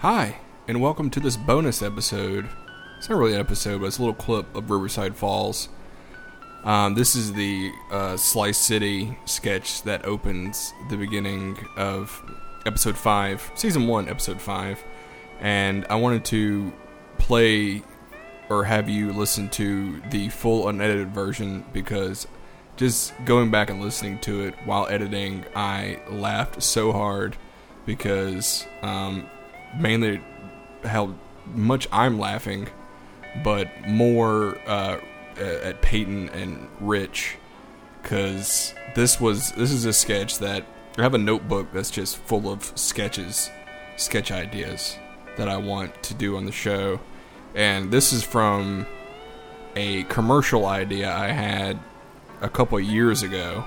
Hi, and welcome to this bonus episode. It's not really an episode, but it's a little clip of Riverside Falls. Um, this is the uh, Slice City sketch that opens the beginning of episode 5, season 1, episode 5. And I wanted to play or have you listen to the full unedited version because just going back and listening to it while editing, I laughed so hard because um, mainly how much I'm laughing, but more uh, at Peyton and Rich because this was this is a sketch that I have a notebook that's just full of sketches, sketch ideas that I want to do on the show, and this is from a commercial idea I had a couple years ago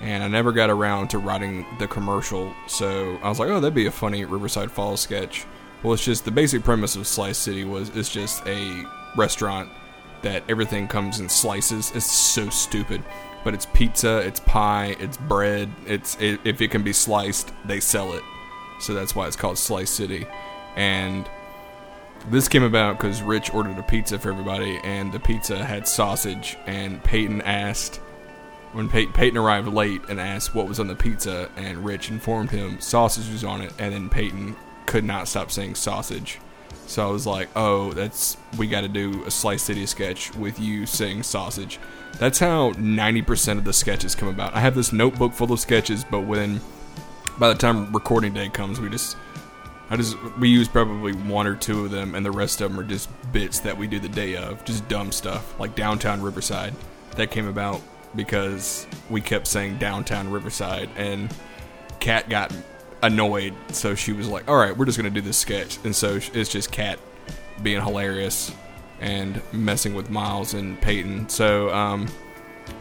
and I never got around to writing the commercial. So I was like, oh, that'd be a funny Riverside Falls sketch. Well, it's just the basic premise of Slice City was it's just a restaurant that everything comes in slices. It's so stupid, but it's pizza, it's pie, it's bread. It's it, if it can be sliced, they sell it. So that's why it's called Slice City. And this came about because Rich ordered a pizza for everybody, and the pizza had sausage. And Peyton asked when Pey- Peyton arrived late and asked what was on the pizza, and Rich informed him sausage was on it, and then Peyton could not stop saying sausage. So I was like, "Oh, that's we got to do a Slice City sketch with you saying sausage." That's how ninety percent of the sketches come about. I have this notebook full of sketches, but when by the time recording day comes, we just I just we use probably one or two of them, and the rest of them are just bits that we do the day of, just dumb stuff like downtown Riverside that came about because we kept saying downtown Riverside, and Kat got annoyed, so she was like, "All right, we're just gonna do this sketch," and so it's just Kat being hilarious and messing with Miles and Peyton. So um,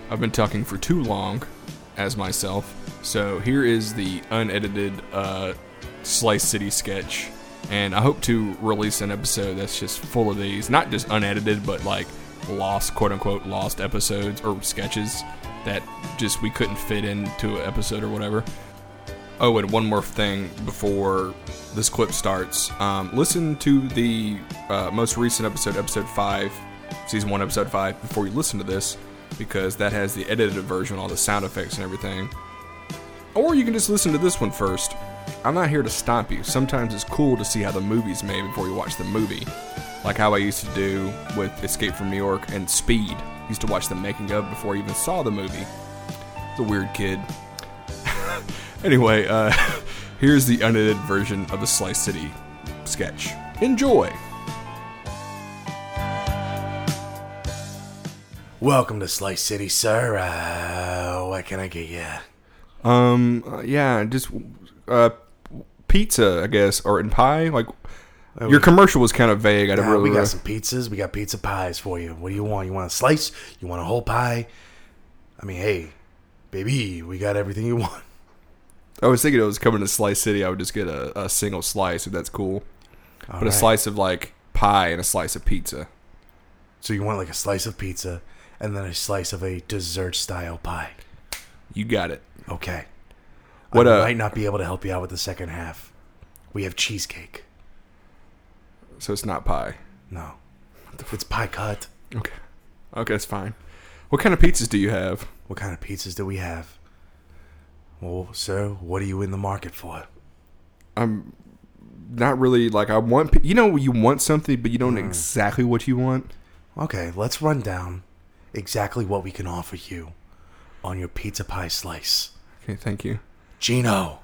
I've been talking for too long as myself. So here is the unedited uh, Slice City sketch, and I hope to release an episode that's just full of these, not just unedited, but like lost, quote unquote, lost episodes or sketches that just we couldn't fit into an episode or whatever. Oh, and one more thing before this clip starts. Um, listen to the uh, most recent episode, episode 5, season 1, episode 5, before you listen to this, because that has the edited version, all the sound effects and everything. Or you can just listen to this one first. I'm not here to stop you. Sometimes it's cool to see how the movie's made before you watch the movie. Like how I used to do with Escape from New York and Speed. Used to watch the making of before I even saw the movie. It's a weird kid. anyway, uh, here's the unedited version of the Slice City sketch. Enjoy! Welcome to Slice City, sir. Uh, what can I get you? Um, uh, yeah, just uh, pizza, I guess, or in pie. Like your commercial was kind of vague. I didn't really. we got some pizzas. We got pizza pies for you. What do you want? You want a slice? You want a whole pie? I mean, hey, baby, we got everything you want. I was thinking it was coming to Slice City. I would just get a, a single slice if that's cool. but a slice of like pie and a slice of pizza. So you want like a slice of pizza and then a slice of a dessert style pie. You got it. Okay. What, I uh, might not be able to help you out with the second half. We have cheesecake. So it's not pie. No, it's pie cut. Okay. Okay, that's fine. What kind of pizzas do you have? What kind of pizzas do we have? Well, sir, what are you in the market for? I'm not really like I want. You know, you want something, but you don't know exactly what you want. Okay, let's run down exactly what we can offer you on your pizza pie slice. Okay, thank you. Gino,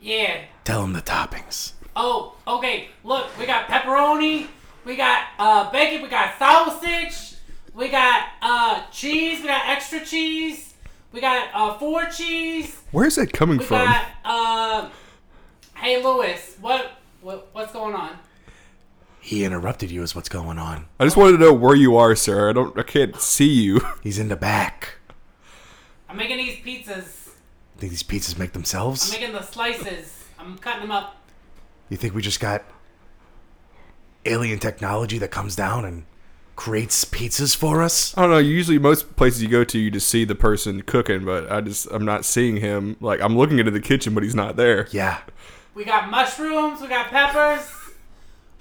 Yeah. tell him the toppings. Oh, okay. Look, we got pepperoni, we got uh, bacon, we got sausage, we got uh, cheese, we got extra cheese, we got uh, four cheese, Where's that coming we from? got uh, hey Louis, what, what what's going on? He interrupted you, is what's going on. I just wanted to know where you are, sir. I don't. I can't see you. He's in the back. I'm making these pizzas. Think these pizzas make themselves? I'm making the slices. I'm cutting them up. You think we just got alien technology that comes down and creates pizzas for us? I don't know. Usually, most places you go to, you just see the person cooking, but I just I'm not seeing him. Like I'm looking into the kitchen, but he's not there. Yeah. We got mushrooms, we got peppers,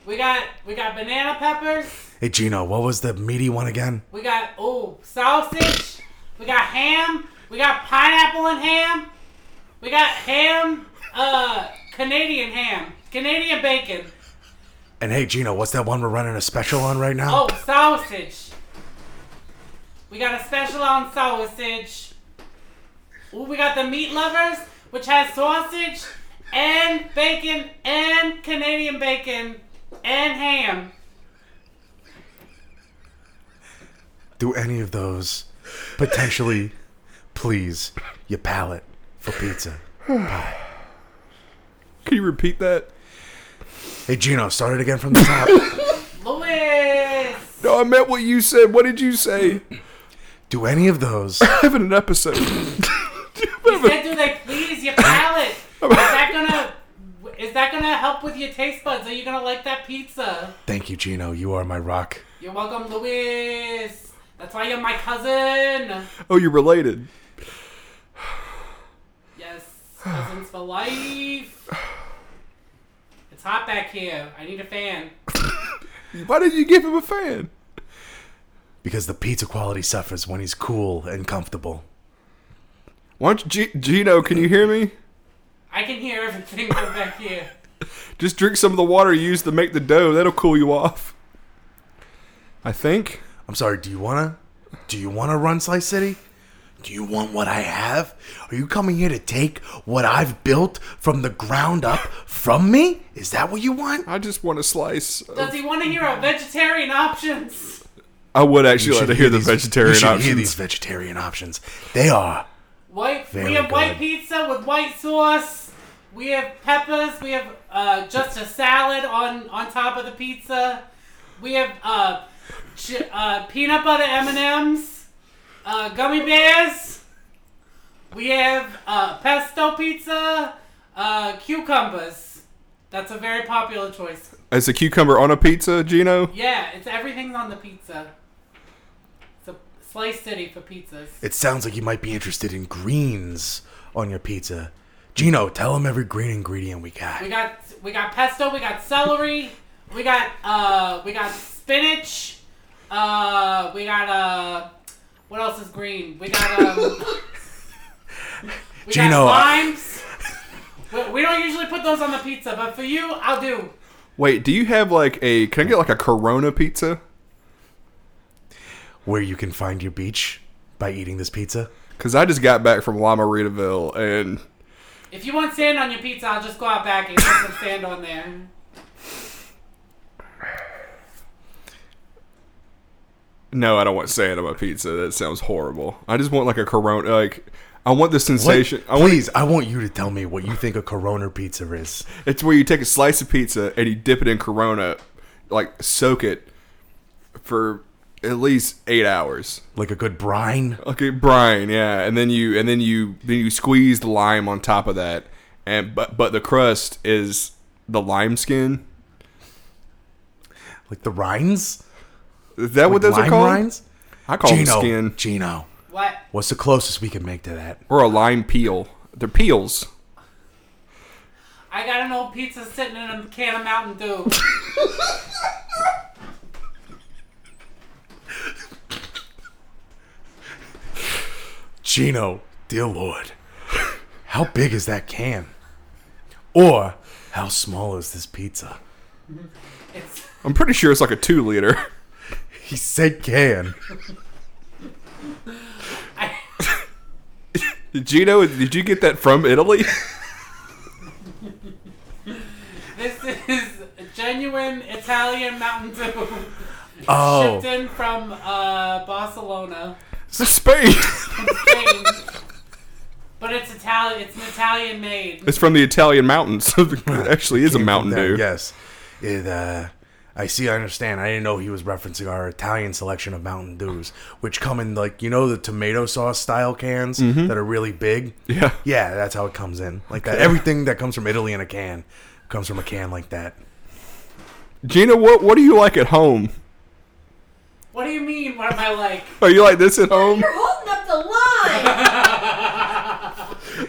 We got we got banana peppers. Hey Gino, what was the meaty one again? We got oh sausage. We got ham. We got pineapple and ham. We got ham. Uh, Canadian ham. Canadian bacon. And hey Gino, what's that one we're running a special on right now? Oh, sausage. We got a special on sausage. Ooh, we got the meat lovers, which has sausage and bacon and Canadian bacon and ham. Do any of those potentially please your palate for pizza? Pie. Can you repeat that? Hey Gino, start it again from the top. Louis! No, I meant what you said. What did you say? Do any of those Having an episode. You said, do they please your palate? Is that gonna is that gonna help with your taste buds? Are you gonna like that pizza? Thank you, Gino. You are my rock. You're welcome, Louis. That's why you're my cousin. oh, you're related. Yes, cousins for life. It's hot back here. I need a fan. Why did you give him a fan? Because the pizza quality suffers when he's cool and comfortable. Why don't you, G- Gino? Can you hear me? I can hear everything from back here. Just drink some of the water you used to make the dough. That'll cool you off. I think. I'm sorry, do you wanna do you wanna run Slice City? Do you want what I have? Are you coming here to take what I've built from the ground up from me? Is that what you want? I just want a slice. of- Does he want to hear our vegetarian options? I would actually like should to hear the these- vegetarian you should options. hear these vegetarian options. They are White. Very we have white pizza with white sauce. We have peppers. We have uh, just a salad on on top of the pizza. We have uh, ch- uh, peanut butter M and M's, uh, gummy bears. We have uh, pesto pizza, uh, cucumbers. That's a very popular choice. Is a cucumber on a pizza, Gino? Yeah, it's everything's on the pizza. It's a slice city for pizzas. It sounds like you might be interested in greens on your pizza. Gino, tell him every green ingredient we got. We got we got pesto, we got celery, we got uh we got spinach, uh we got uh what else is green? We got um we Gino, got limes. we, we don't usually put those on the pizza, but for you, I'll do. Wait, do you have like a? Can I get like a Corona pizza? Where you can find your beach by eating this pizza. Because I just got back from La Margaritaville and If you want sand on your pizza, I'll just go out back and put some sand on there. No, I don't want sand on my pizza. That sounds horrible. I just want like a Corona. Like I want the sensation. I want. Please, I want you to tell me what you think a Corona pizza is. It's where you take a slice of pizza and you dip it in Corona, like soak it for at least eight hours. Like a good brine? Okay, brine, yeah, and then you and then you then you squeeze the lime on top of that, and but but the crust is the lime skin. Like the rinds? Is that what those lime are called? rinds? I call Gino, them skin Gino, What? what's the closest we can make to that? or a lime peel. They're peels. I got an old pizza sitting in a can of Mountain Dew. Gino, dear Lord, how big is that can? Or how small is this pizza? It's I'm pretty sure it's like a two liter. He said can. I, Gino, did you get that from Italy? this is a genuine Italian Mountain Dew. Oh, Shipped in from uh, Barcelona, It's a Spain. from Spain. but it's Italian. It's an Italian made. it's from the Italian mountains. So it actually is a Mountain Dew. Yes. It, uh, I see, I understand. I didn't know he was referencing our Italian selection of Mountain Dews, which come in, like, you know, the tomato sauce style cans mm-hmm. that are really big? Yeah. Yeah, that's how it comes in. Like that. Everything that comes from Italy in a can comes from a can like that. Gina, what what do you like at home? What do you mean? What am I like? Are you like this at home? You're holding up the line.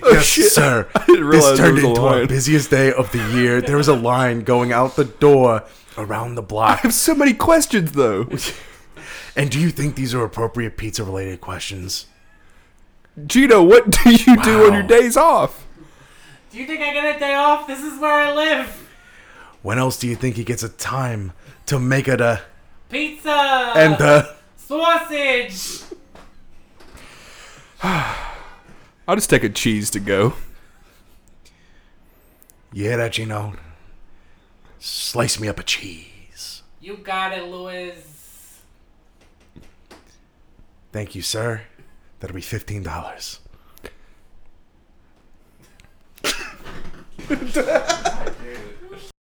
Oh, yes, shit. sir. I didn't realize this there turned was a into our busiest day of the year. There was a line going out the door around the block. I have so many questions though. And do you think these are appropriate pizza related questions? Gino, what do you do on your days off? Do you think I get a day off? This is where I live. When else do you think he gets a time to make it a Pizza and the sausage. I'll just take a cheese to go. Yeah, that you know. Slice me up a cheese. You got it, Louis. Thank you, sir. That'll be fifteen dollars.